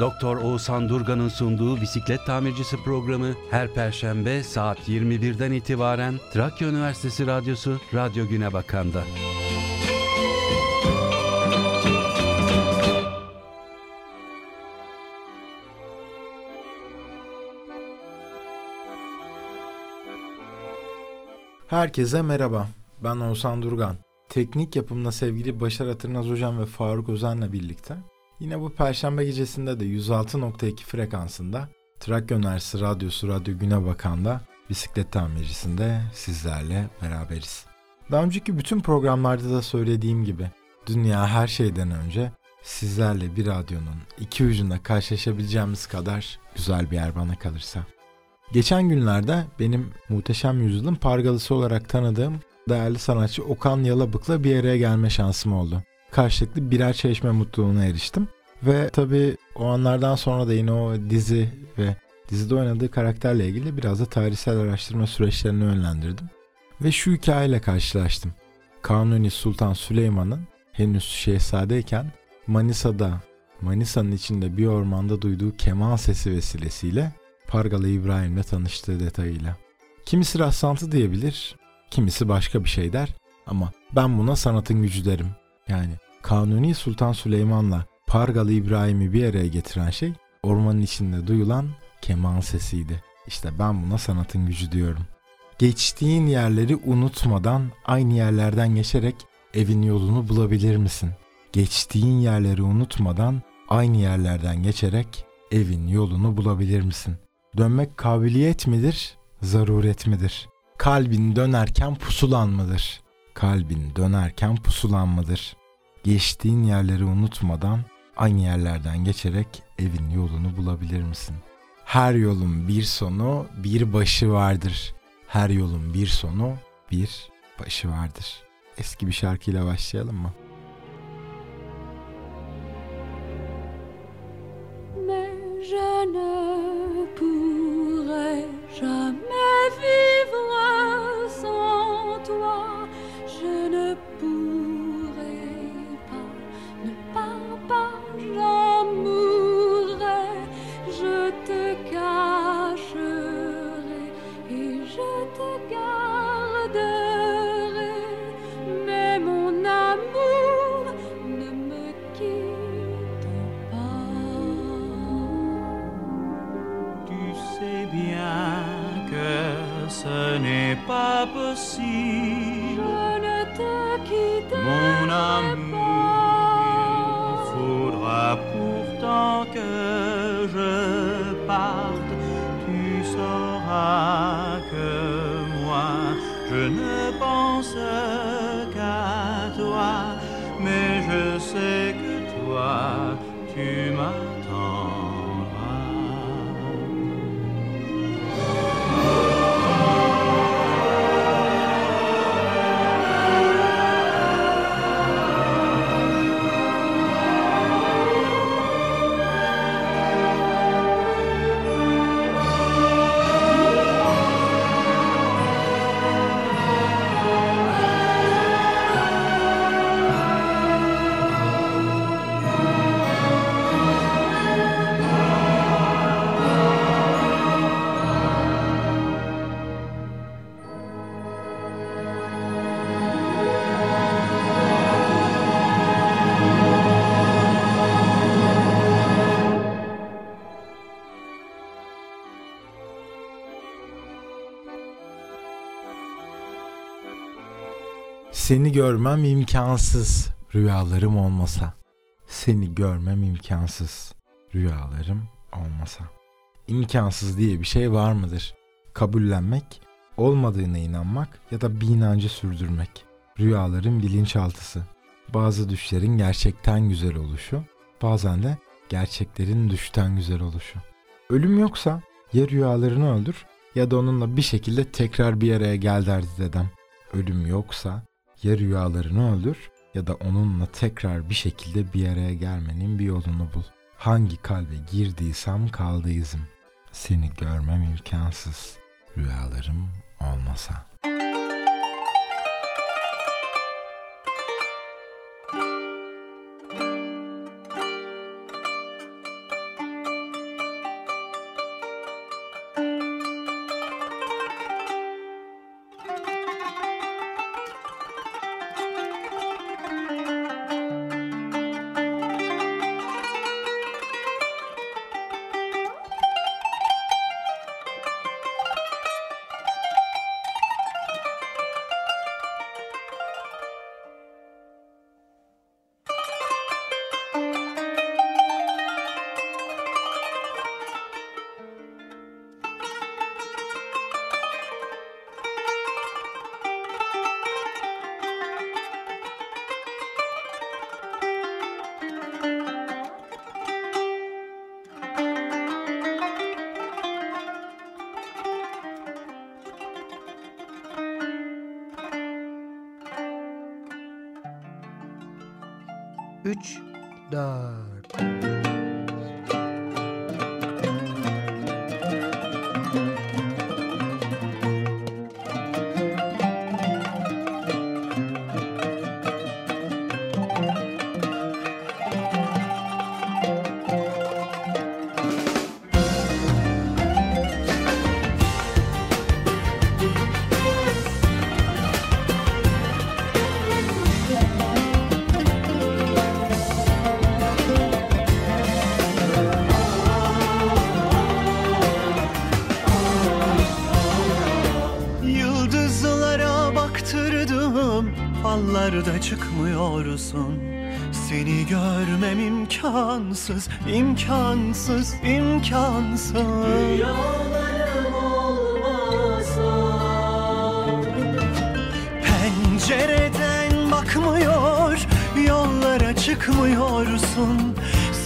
Doktor Oğuzhan Durgan'ın sunduğu bisiklet tamircisi programı her perşembe saat 21'den itibaren Trakya Üniversitesi Radyosu Radyo Güne Bakan'da. Herkese merhaba. Ben Oğuzhan Durgan. Teknik yapımla sevgili Başar Atırnaz Hocam ve Faruk Özen'le birlikte yine bu perşembe gecesinde de 106.2 frekansında Trakya Üniversitesi Radyosu Radyo Güne Bakan'da bisiklet tamircisinde sizlerle beraberiz. Daha önceki bütün programlarda da söylediğim gibi dünya her şeyden önce sizlerle bir radyonun iki ucunda karşılaşabileceğimiz kadar güzel bir yer bana kalırsa. Geçen günlerde benim Muhteşem Yüzyıl'ın pargalısı olarak tanıdığım değerli sanatçı Okan Yalabık'la bir araya gelme şansım oldu. Karşılıklı birer çeşme mutluluğuna eriştim. Ve tabii o anlardan sonra da yine o dizi ve dizide oynadığı karakterle ilgili biraz da tarihsel araştırma süreçlerini yönlendirdim. Ve şu hikayeyle karşılaştım. Kanuni Sultan Süleyman'ın henüz şehzadeyken Manisa'da, Manisa'nın içinde bir ormanda duyduğu keman sesi vesilesiyle Pargalı İbrahim'le tanıştığı detayıyla. Kimisi rastlantı diyebilir, kimisi başka bir şey der ama ben buna sanatın gücü derim. Yani Kanuni Sultan Süleyman'la Pargalı İbrahim'i bir araya getiren şey ormanın içinde duyulan keman sesiydi. İşte ben buna sanatın gücü diyorum. Geçtiğin yerleri unutmadan aynı yerlerden geçerek evin yolunu bulabilir misin? Geçtiğin yerleri unutmadan aynı yerlerden geçerek evin yolunu bulabilir misin? Dönmek kabiliyet midir, zaruret midir? Kalbin dönerken pusulan mıdır? Kalbin dönerken pusulan mıdır? Geçtiğin yerleri unutmadan aynı yerlerden geçerek evin yolunu bulabilir misin? Her yolun bir sonu, bir başı vardır. Her yolun bir sonu, bir başı vardır. Eski bir şarkıyla başlayalım mı? Jamais vivre sans toi. Je ne pourrai pas, ne pars pas, j'en. Je te cacherai et je te garderai. Mais mon amour ne me quitte pas. Tu sais bien que ce n'est pas possible. Mon amour, Seni görmem imkansız rüyalarım olmasa. Seni görmem imkansız rüyalarım olmasa. İmkansız diye bir şey var mıdır? Kabullenmek, olmadığına inanmak ya da bir inancı sürdürmek. Rüyaların bilinçaltısı. Bazı düşlerin gerçekten güzel oluşu, bazen de gerçeklerin düşten güzel oluşu. Ölüm yoksa ya rüyalarını öldür ya da onunla bir şekilde tekrar bir araya gel derdi dedem. Ölüm yoksa ya rüyalarını öldür ya da onunla tekrar bir şekilde bir araya gelmenin bir yolunu bul. Hangi kalbe girdiysem kaldı izim. Seni görmem imkansız. Rüyalarım olmasa. Çıkmıyorsun Seni görmem imkansız imkansız imkansız. Rüyalarım Pencereden bakmıyor Yollara çıkmıyorsun.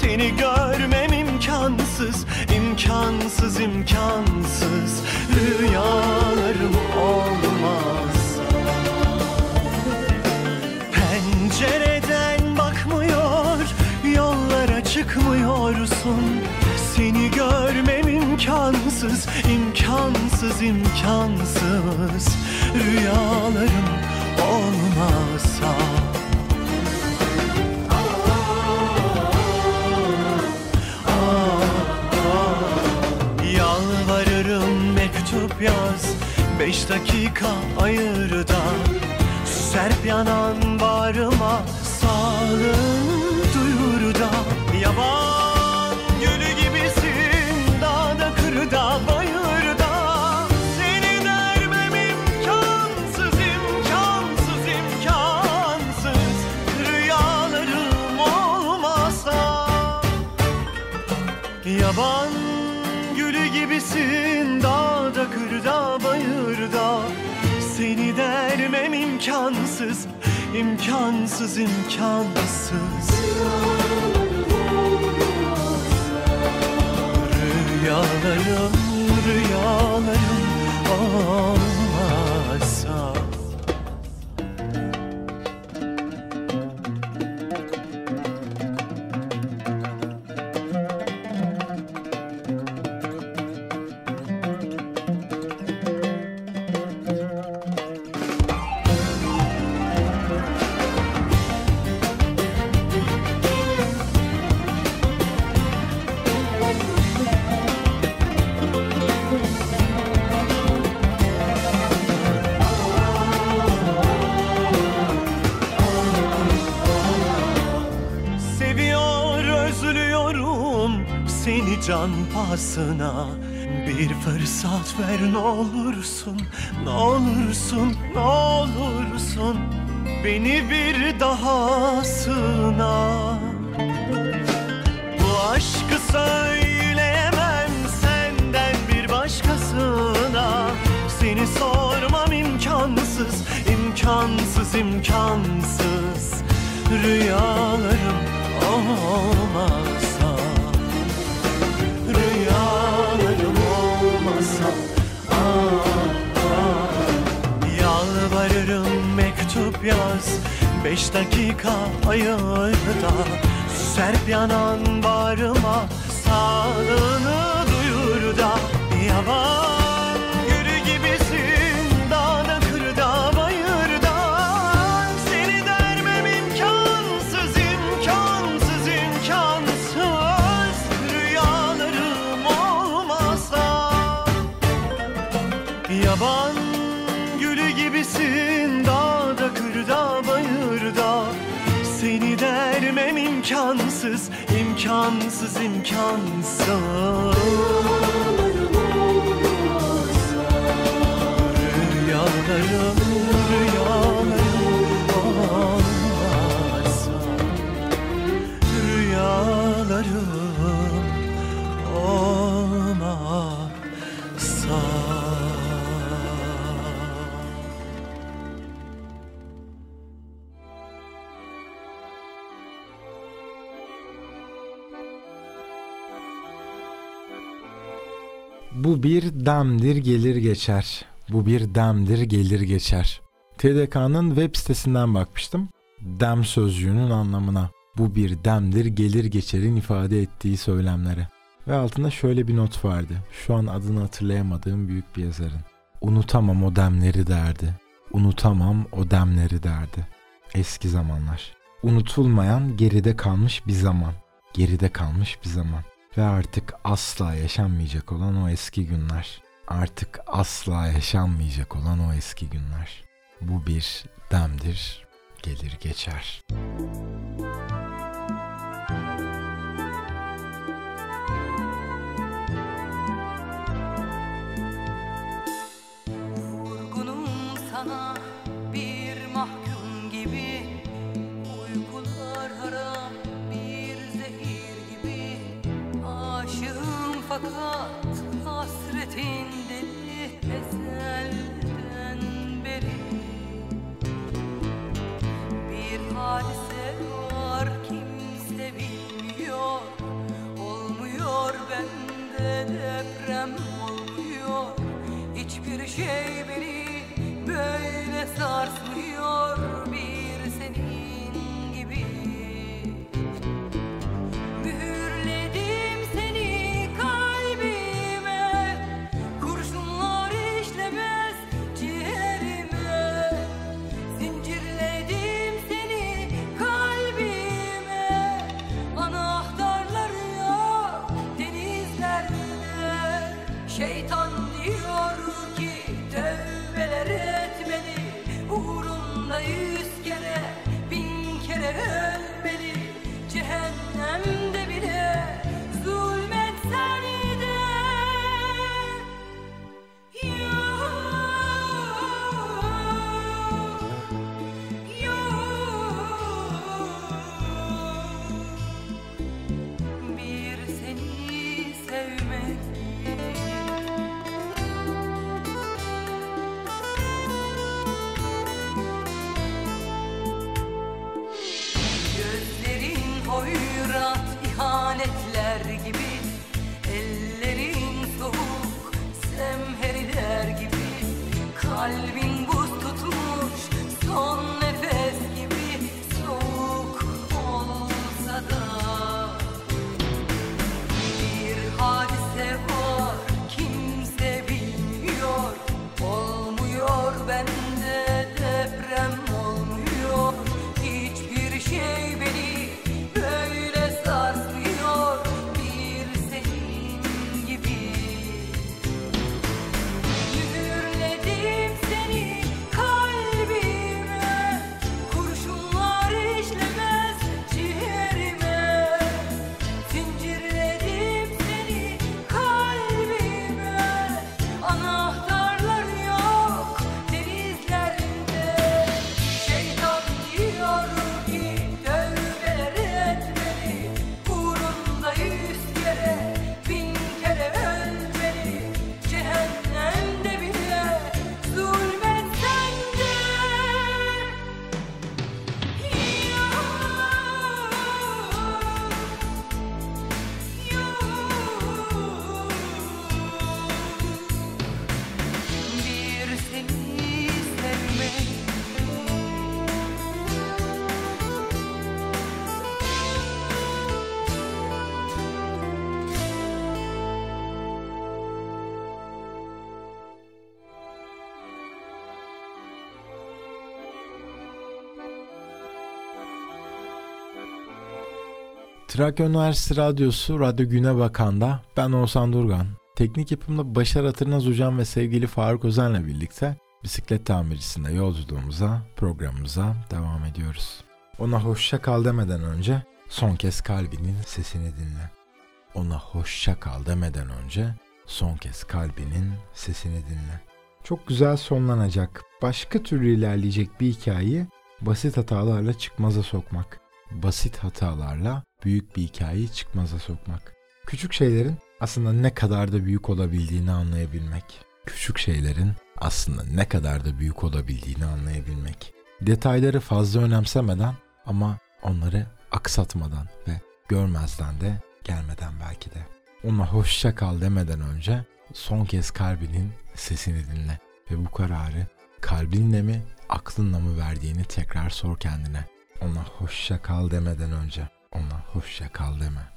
Seni görmem imkansız imkansız imkansız. Rüyalarım olmaz çıkmıyorsun Seni görmem imkansız imkansız imkansız. Rüyalarım olmazsa Yalvarırım mektup yaz Beş dakika ayır da. Serp yanan bağrıma Sağlığını duyur da. Yaban kırda bayırda. Seni dermem imkansız imkansız imkansız. Rüyalarım olmasa. Yaban gülü gibisin dağda kırda bayırda. Seni dermem imkansız imkansız imkansız. Rüyalarım rüyalarım. Olmazsa pahasına Bir fırsat ver ne olursun, ne olursun, ne olursun Beni bir daha sığına. Bu aşkı söyleyemem senden bir başkasına. Seni sormam imkansız, imkansız, imkansız. Rüyalarım olmasa olmasa ah. Yalvarırım mektup yaz Beş dakika ayır da Serp yanan bağrıma Sağlığını duyur da Yaban imkansız Bu bir demdir gelir geçer. Bu bir demdir gelir geçer. TDK'nın web sitesinden bakmıştım. Dem sözcüğünün anlamına. Bu bir demdir gelir geçerin ifade ettiği söylemlere. Ve altında şöyle bir not vardı. Şu an adını hatırlayamadığım büyük bir yazarın. Unutamam o demleri derdi. Unutamam o demleri derdi. Eski zamanlar. Unutulmayan geride kalmış bir zaman. Geride kalmış bir zaman. Ve artık asla yaşanmayacak olan o eski günler. Artık asla yaşanmayacak olan o eski günler. Bu bir demdir, gelir geçer. Vurgunum deprem olmuyor Hiçbir şey beni böyle sarsmıyor. Bir Trakya Üniversitesi Radyosu Radyo Güne Bakan'da ben Oğuzhan Durgan. Teknik yapımda Başar Atırnaz Hocam ve sevgili Faruk Özen'le birlikte bisiklet tamircisinde yolculuğumuza, programımıza devam ediyoruz. Ona hoşça kal demeden önce son kez kalbinin sesini dinle. Ona hoşça kal demeden önce son kez kalbinin sesini dinle. Çok güzel sonlanacak, başka türlü ilerleyecek bir hikayeyi basit hatalarla çıkmaza sokmak. Basit hatalarla büyük bir hikayeyi çıkmaza sokmak. Küçük şeylerin aslında ne kadar da büyük olabildiğini anlayabilmek. Küçük şeylerin aslında ne kadar da büyük olabildiğini anlayabilmek. Detayları fazla önemsemeden ama onları aksatmadan ve görmezden de gelmeden belki de. Ona hoşça kal demeden önce son kez kalbinin sesini dinle ve bu kararı kalbinle mi aklınla mı verdiğini tekrar sor kendine. Ona hoşça kal demeden önce ona hoşça kal deme.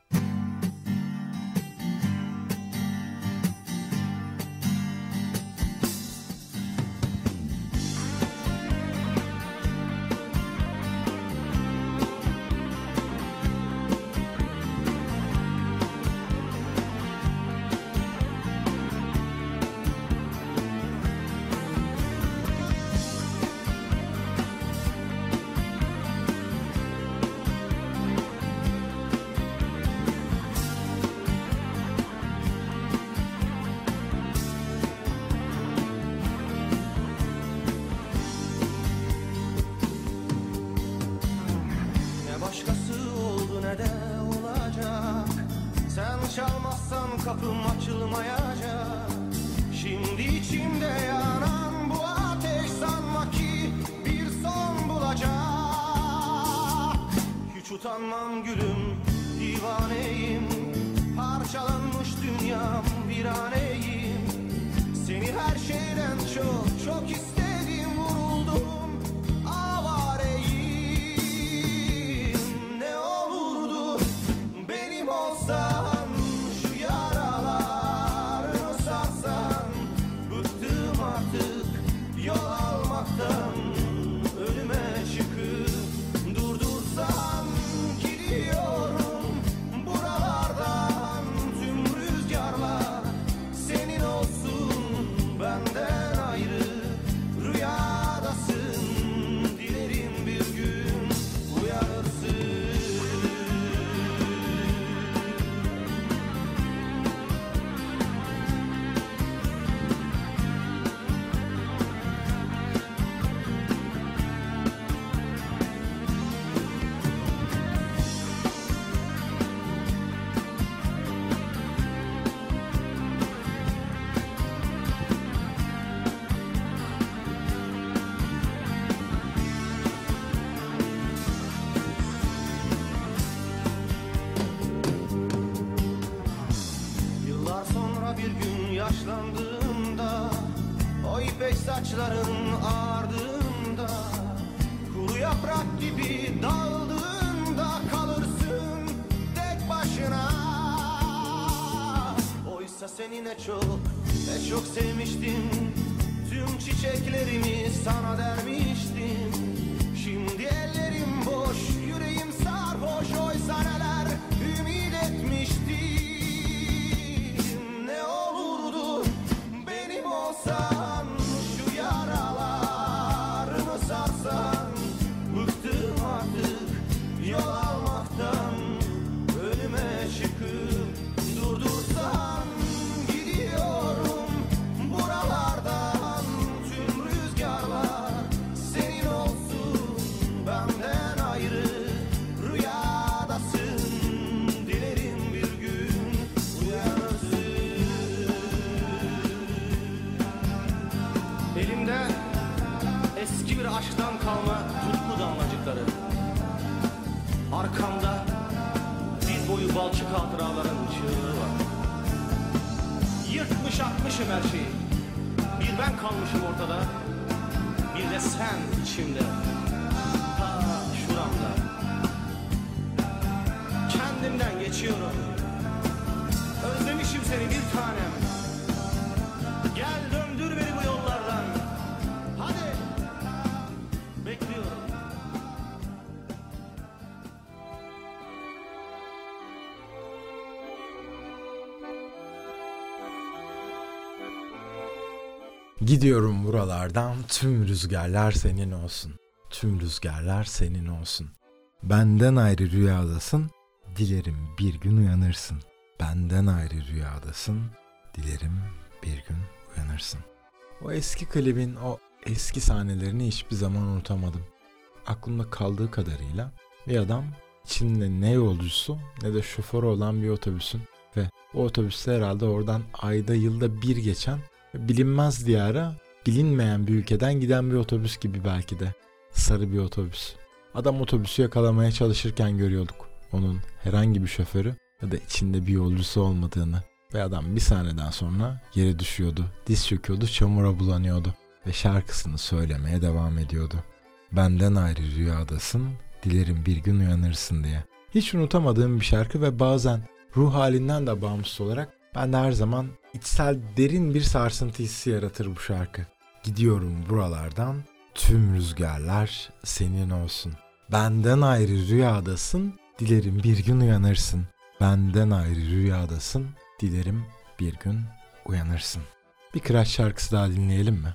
Gidiyorum buralardan tüm rüzgarlar senin olsun. Tüm rüzgarlar senin olsun. Benden ayrı rüyadasın. Dilerim bir gün uyanırsın. Benden ayrı rüyadasın. Dilerim bir gün uyanırsın. O eski klibin o eski sahnelerini hiçbir zaman unutamadım. Aklımda kaldığı kadarıyla bir adam içinde ne yolcusu ne de şoförü olan bir otobüsün ve o otobüste herhalde oradan ayda yılda bir geçen bilinmez diyara bilinmeyen bir ülkeden giden bir otobüs gibi belki de. Sarı bir otobüs. Adam otobüsü yakalamaya çalışırken görüyorduk onun herhangi bir şoförü ya da içinde bir yolcusu olmadığını. Ve adam bir sahneden sonra yere düşüyordu, diz çöküyordu, çamura bulanıyordu ve şarkısını söylemeye devam ediyordu. Benden ayrı rüyadasın, dilerim bir gün uyanırsın diye. Hiç unutamadığım bir şarkı ve bazen ruh halinden de bağımsız olarak ben de her zaman içsel derin bir sarsıntı hissi yaratır bu şarkı. Gidiyorum buralardan, tüm rüzgarlar senin olsun. Benden ayrı rüyadasın, dilerim bir gün uyanırsın. Benden ayrı rüyadasın, dilerim bir gün uyanırsın. Bir Kıraç şarkısı daha dinleyelim mi?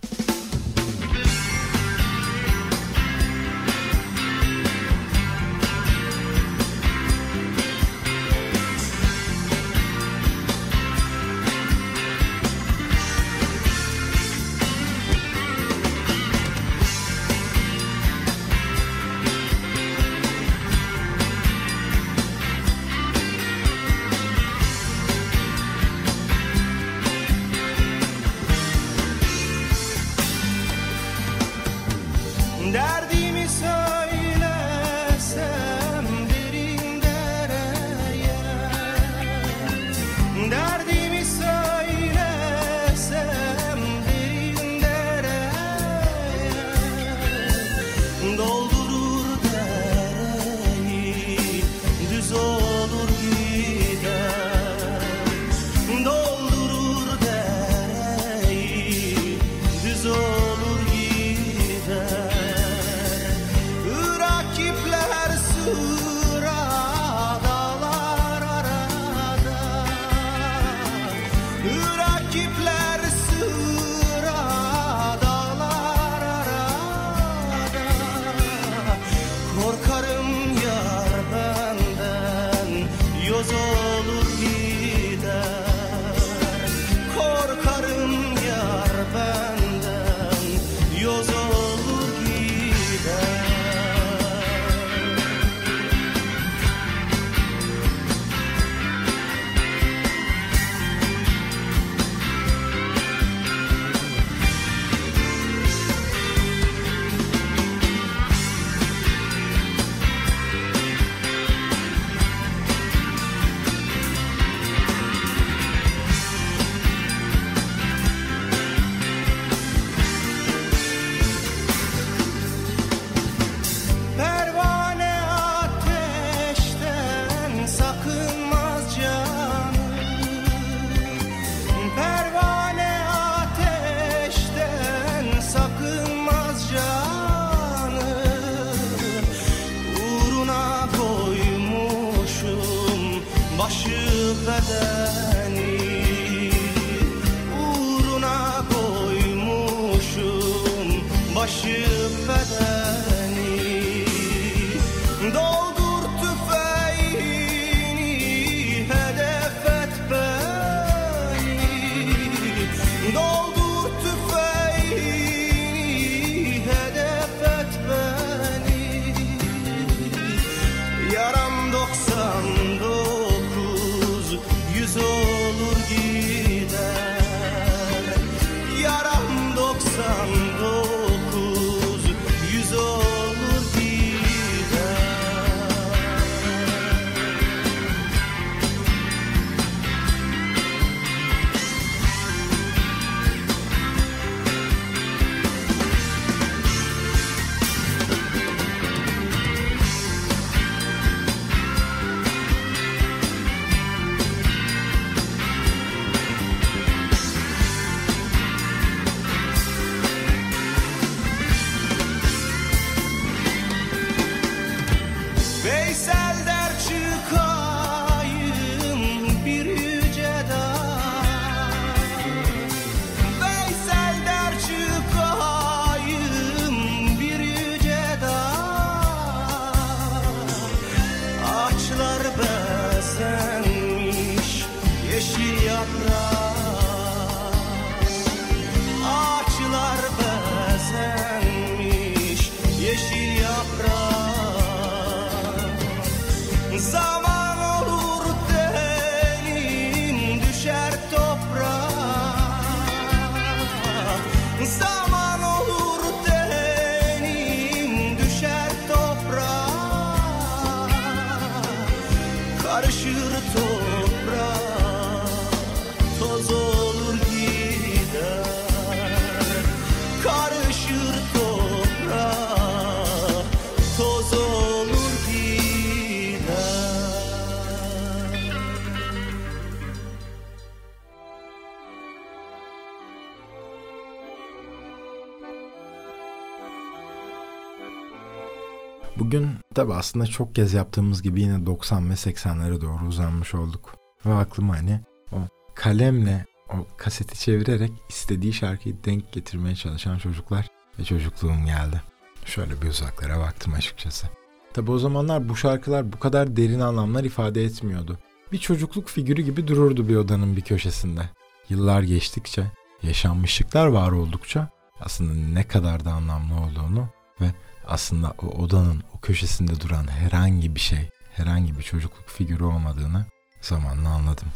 Bugün tabi aslında çok kez yaptığımız gibi yine 90 ve 80'lere doğru uzanmış olduk. Ve aklıma hani o kalemle o kaseti çevirerek istediği şarkıyı denk getirmeye çalışan çocuklar ve çocukluğum geldi. Şöyle bir uzaklara baktım açıkçası. Tabi o zamanlar bu şarkılar bu kadar derin anlamlar ifade etmiyordu. Bir çocukluk figürü gibi dururdu bir odanın bir köşesinde. Yıllar geçtikçe, yaşanmışlıklar var oldukça aslında ne kadar da anlamlı olduğunu ve aslında o odanın o köşesinde duran herhangi bir şey, herhangi bir çocukluk figürü olmadığını zamanla anladım.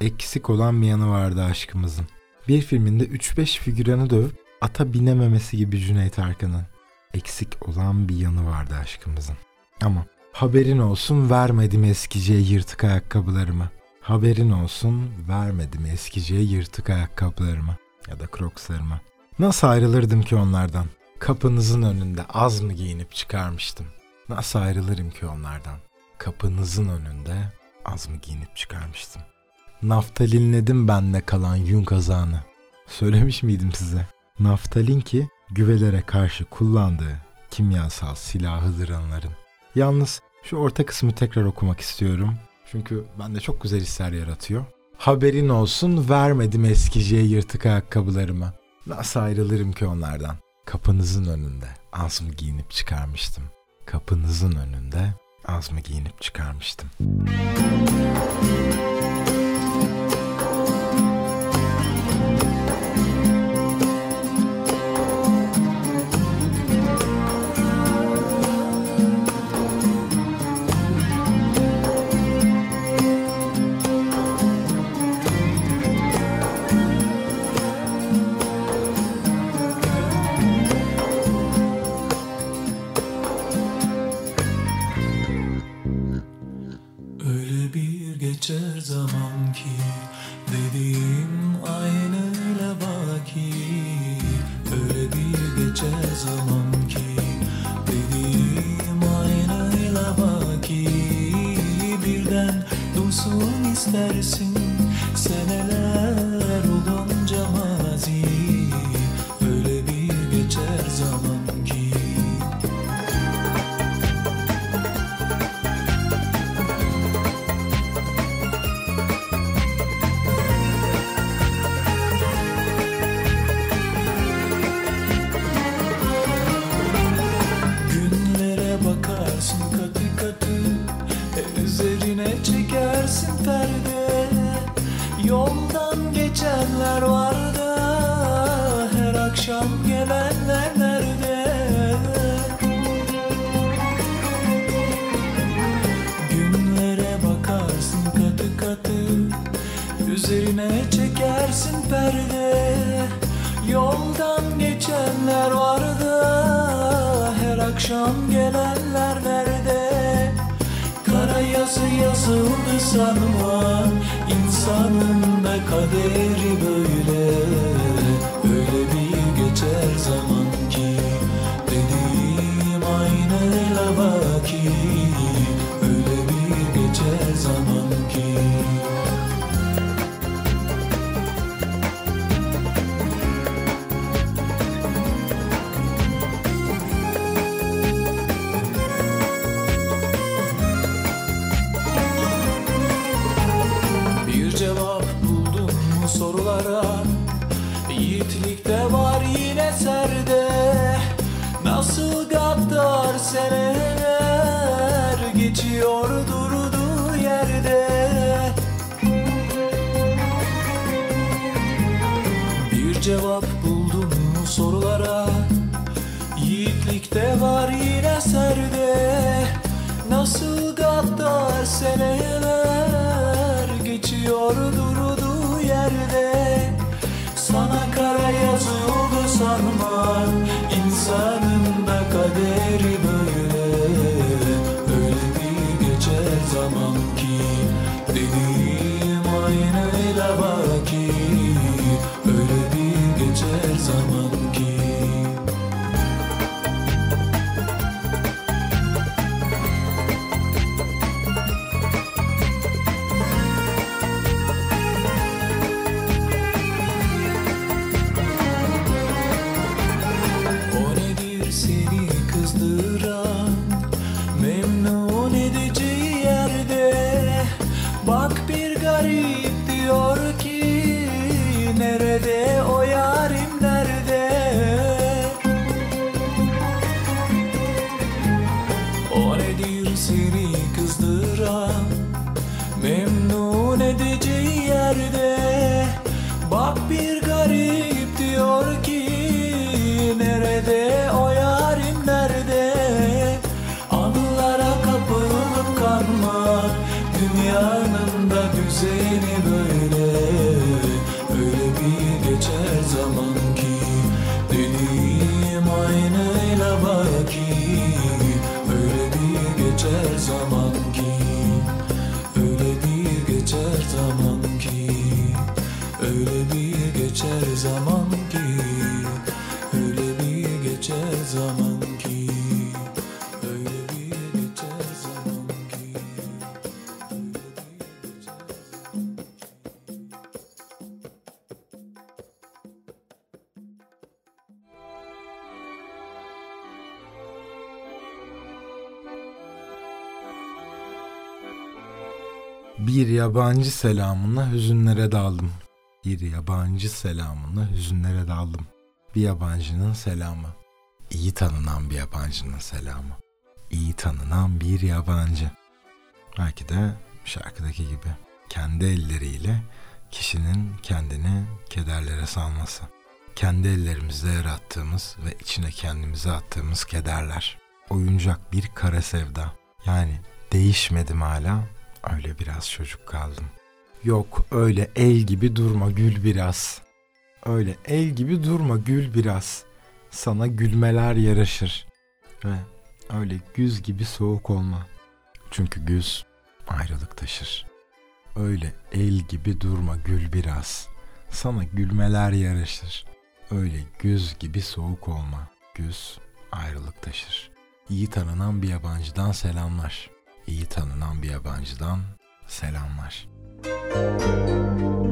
Eksik olan bir yanı vardı aşkımızın. Bir filminde 3-5 figüranı dövüp ata binememesi gibi Cüneyt Arkın'ın. Eksik olan bir yanı vardı aşkımızın. Ama haberin olsun vermedim eskiciye yırtık ayakkabılarımı. Haberin olsun vermedim eskiciye yırtık ayakkabılarımı ya da crocslarımı. Nasıl ayrılırdım ki onlardan? Kapınızın önünde az mı giyinip çıkarmıştım? Nasıl ayrılırım ki onlardan? Kapınızın önünde az mı giyinip çıkarmıştım? Naftalinledim bende kalan yün kazağını. Söylemiş miydim size? Naftalin ki güvelere karşı kullandığı kimyasal silahıdır onların. Yalnız şu orta kısmı tekrar okumak istiyorum. Çünkü bende çok güzel hisler yaratıyor. Haberin olsun vermedim eskiciye yırtık ayakkabılarımı. Nasıl ayrılırım ki onlardan? Kapınızın önünde az mı giyinip çıkarmıştım. Kapınızın önünde az mı giyinip çıkarmıştım. Öyle yazıldı Nasıl gaddar seneler Geçiyor durduğu yerde? Bir cevap buldum mu sorulara Yiğitlikte var yine serde. Nasıl gaddar seneler Geçiyor durduğu yerde? Sana kara yazıldı sanma İnsanın da kaderi böyle yerde. Bak bir yabancı selamına hüzünlere daldım. Bir yabancı selamına hüzünlere daldım. Bir yabancının selamı. İyi tanınan bir yabancının selamı. İyi tanınan bir yabancı. Belki de şarkıdaki gibi kendi elleriyle kişinin kendini kederlere salması. Kendi ellerimizle yarattığımız ve içine kendimize attığımız kederler. Oyuncak bir kara sevda. Yani değişmedim hala. Öyle biraz çocuk kaldım. Yok öyle el gibi durma gül biraz. Öyle el gibi durma gül biraz. Sana gülmeler yaraşır. Ve öyle güz gibi soğuk olma. Çünkü güz ayrılık taşır. Öyle el gibi durma gül biraz. Sana gülmeler yaraşır. Öyle güz gibi soğuk olma. Güz ayrılık taşır. İyi tanınan bir yabancıdan selamlar. İyi tanınan bir yabancıdan selamlar. Ne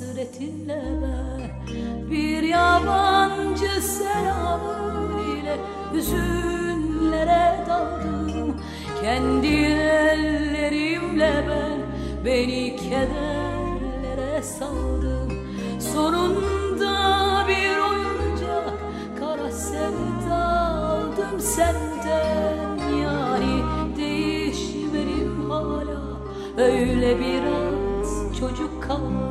hasretinle ben Bir yabancı selamı ile Hüzünlere daldım. Kendi ellerimle ben Beni kederlere saldım. Sonunda bir oyuncak Kara sevda aldım. Senden Yani değişmedim hala. Öyle biraz çocuk kaldım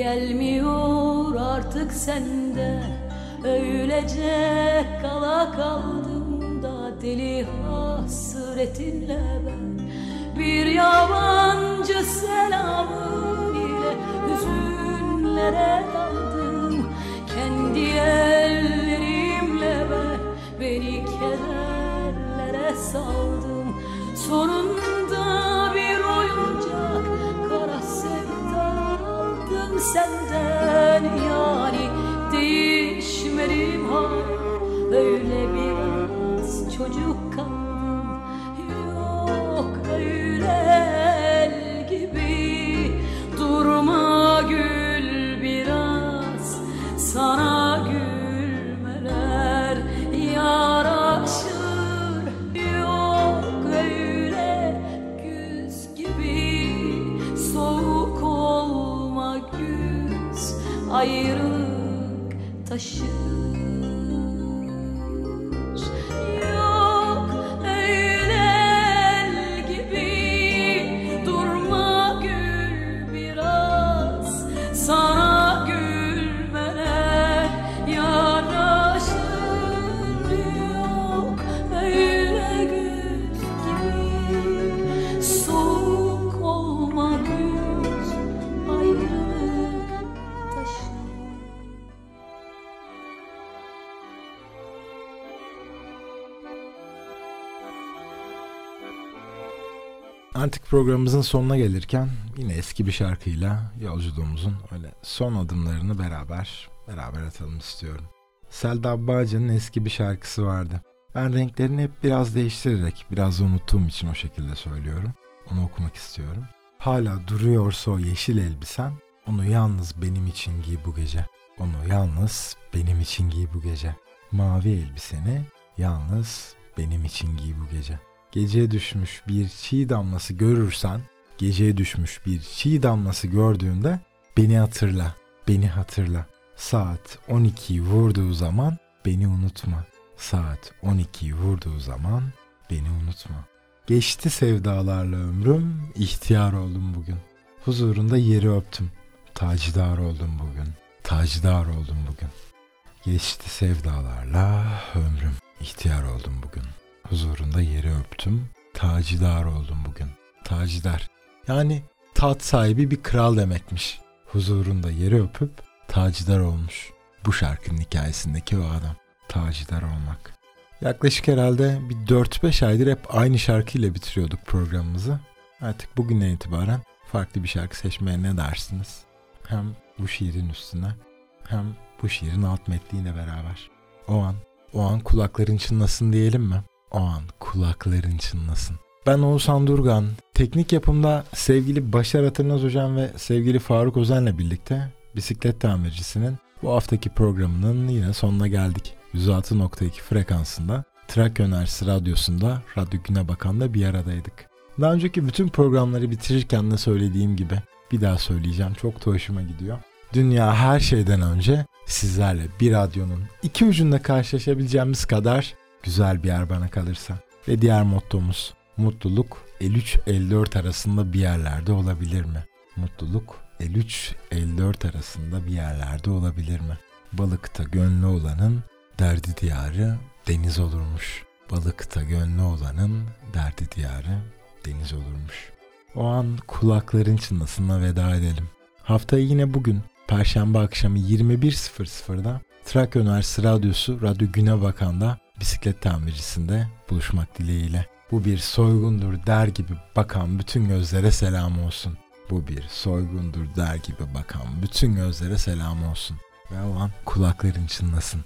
Gelmiyor artık sende. Öylece kala kaldım da Deli hasretinle ben. Bir yabancı selamın ile Hüzünlere programımızın sonuna gelirken yine eski bir şarkıyla yolculuğumuzun öyle son adımlarını beraber beraber atalım istiyorum. Selda Bağcan'ın eski bir şarkısı vardı. Ben renklerini hep biraz değiştirerek, biraz unuttuğum için o şekilde söylüyorum. Onu okumak istiyorum. Hala duruyorsa o yeşil elbisen, onu yalnız benim için giy bu gece. Onu yalnız benim için giy bu gece. Mavi elbiseni yalnız benim için giy bu gece. Geceye düşmüş bir çiğ damlası görürsen, geceye düşmüş bir çiğ damlası gördüğünde beni hatırla, beni hatırla. Saat 12'yi vurduğu zaman beni unutma. Saat 12'yi vurduğu zaman beni unutma. Geçti sevdalarla ömrüm, ihtiyar oldum bugün. Huzurunda yeri öptüm. Tacidar oldum bugün. Tacidar oldum bugün. Geçti sevdalarla ömrüm, ihtiyar oldum bugün. Huzurunda yeri öptüm. Tacidar oldum bugün. Tacidar. Yani tat sahibi bir kral demekmiş. Huzurunda yeri öpüp tacidar olmuş. Bu şarkının hikayesindeki o adam. Tacidar olmak. Yaklaşık herhalde bir 4-5 aydır hep aynı şarkıyla bitiriyorduk programımızı. Artık bugünden itibaren farklı bir şarkı seçmeye ne dersiniz? Hem bu şiirin üstüne hem bu şiirin alt metniyle beraber. O an, o an kulakların çınlasın diyelim mi? O an kulakların çınlasın. Ben Oğuzhan Durgan. Teknik yapımda sevgili Başar Atırnaz Hocam ve sevgili Faruk Özen'le birlikte bisiklet tamircisinin bu haftaki programının yine sonuna geldik. 106.2 frekansında Trakya Üniversitesi Radyosu'nda Radyo Güne Bakan'da bir aradaydık. Daha önceki bütün programları bitirirken de söylediğim gibi bir daha söyleyeceğim. Çok da hoşuma gidiyor. Dünya her şeyden önce sizlerle bir radyonun iki ucunda karşılaşabileceğimiz kadar güzel bir yer bana kalırsa. Ve diğer mottomuz mutluluk 53-54 arasında bir yerlerde olabilir mi? Mutluluk 53-54 arasında bir yerlerde olabilir mi? Balıkta gönlü olanın derdi diyarı deniz olurmuş. Balıkta gönlü olanın derdi diyarı deniz olurmuş. O an kulakların çınlasına veda edelim. Haftayı yine bugün Perşembe akşamı 21.00'da Trakya Üniversitesi Radyosu Radyo Güne Bakan'da bisiklet tamircisinde buluşmak dileğiyle. Bu bir soygundur der gibi bakan bütün gözlere selam olsun. Bu bir soygundur der gibi bakan bütün gözlere selam olsun. Ve o an kulakların çınlasın.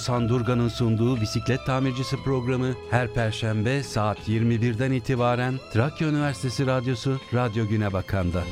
Oğuzhan Durgan'ın sunduğu bisiklet tamircisi programı her perşembe saat 21'den itibaren Trakya Üniversitesi Radyosu Radyo Güne Bakan'da.